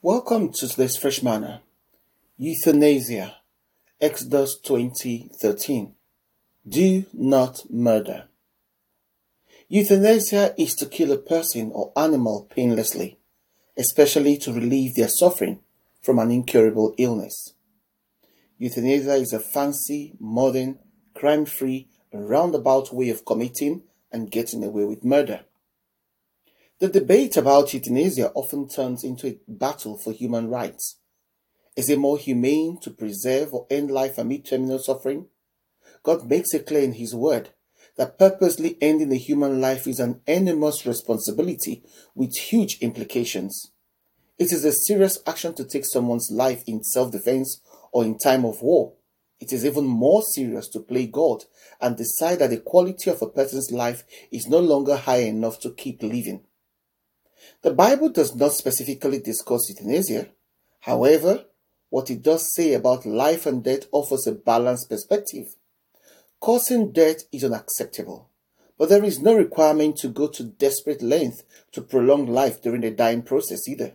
Welcome to this Fresh Manna. Euthanasia, Exodus 20:13. Do not murder. Euthanasia is to kill a person or animal painlessly, especially to relieve their suffering from an incurable illness. Euthanasia is a fancy, modern, crime-free, roundabout way of committing and getting away with murder. The debate about euthanasia often turns into a battle for human rights. Is it more humane to preserve or end life amid terminal suffering? God makes it clear in His Word that purposely ending a human life is an enormous responsibility with huge implications. It is a serious action to take someone's life in self defense or in time of war. It is even more serious to play God and decide that the quality of a person's life is no longer high enough to keep living. The Bible does not specifically discuss euthanasia. However, what it does say about life and death offers a balanced perspective. Causing death is unacceptable, but there is no requirement to go to desperate length to prolong life during the dying process either.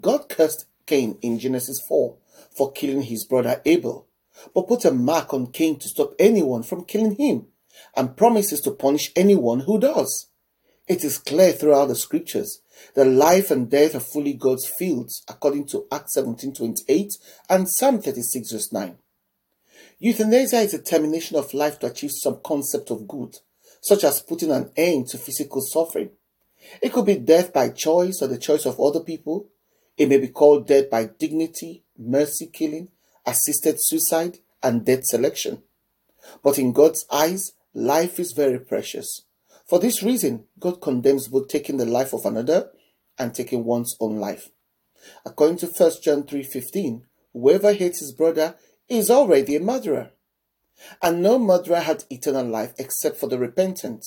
God cursed Cain in Genesis 4 for killing his brother Abel, but put a mark on Cain to stop anyone from killing him and promises to punish anyone who does. It is clear throughout the scriptures the life and death are fully God's fields, according to Acts 17:28 and Psalm 36 verse 9. Euthanasia is a termination of life to achieve some concept of good, such as putting an end to physical suffering. It could be death by choice or the choice of other people. It may be called death by dignity, mercy killing, assisted suicide, and death selection. But in God's eyes, life is very precious. For this reason, God condemns both taking the life of another and taking one's own life. According to 1 John 3:15, whoever hates his brother is already a murderer. And no murderer had eternal life except for the repentant,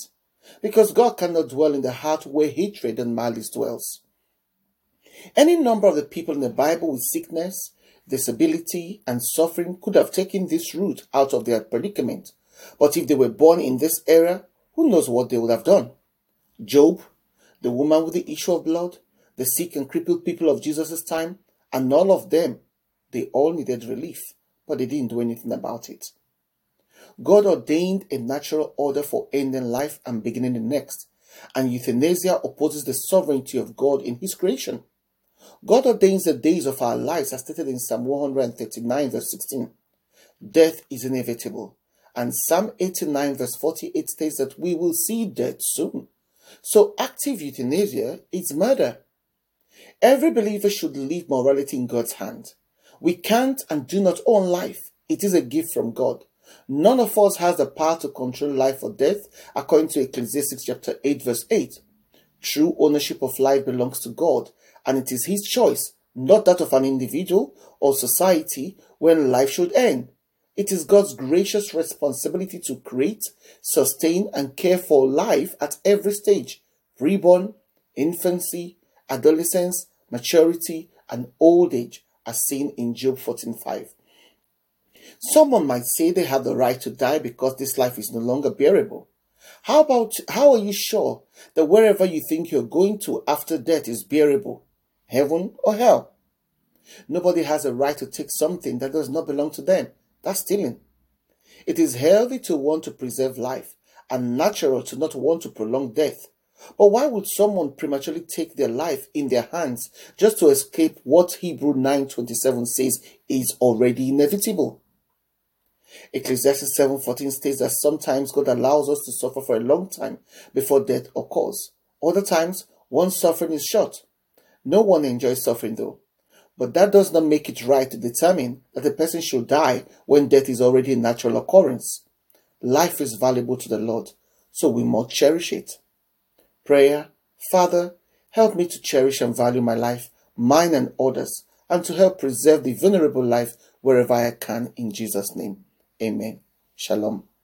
because God cannot dwell in the heart where hatred and malice dwells. Any number of the people in the Bible with sickness, disability, and suffering could have taken this route out of their predicament. But if they were born in this era, who knows what they would have done? Job, the woman with the issue of blood, the sick and crippled people of Jesus' time, and all of them, they all needed relief, but they didn't do anything about it. God ordained a natural order for ending life and beginning the next, and euthanasia opposes the sovereignty of God in His creation. God ordains the days of our lives as stated in Psalm 139, verse 16. Death is inevitable, and Psalm 89 verse 48 states that we will see death soon. So active euthanasia is murder. Every believer should leave morality in God's hand. We can't and do not own life. It is a gift from God. None of us has the power to control life or death, according to Ecclesiastes chapter 8 verse 8. True ownership of life belongs to God, and it is His choice, not that of an individual or society, when life should end. It is God's gracious responsibility to create, sustain, and care for life at every stage preborn, infancy, adolescence, maturity, and old age, as seen in Job 14:5. Someone might say they have the right to die because this life is no longer bearable. How about how are you sure that wherever you think you're going to after death is bearable, heaven or hell? Nobody has a right to take something that does not belong to them that's stealing. It is healthy to want to preserve life and natural to not want to prolong death. But why would someone prematurely take their life in their hands just to escape what Hebrew 9:27 says is already inevitable? Ecclesiastes 7:14 states that sometimes God allows us to suffer for a long time before death occurs. Other times, one suffering is short. No one enjoys suffering though. But that does not make it right to determine that a person should die when death is already a natural occurrence. Life is valuable to the Lord, so we must cherish it. Prayer Father, help me to cherish and value my life, mine and others, and to help preserve the vulnerable life wherever I can in Jesus' name. Amen. Shalom.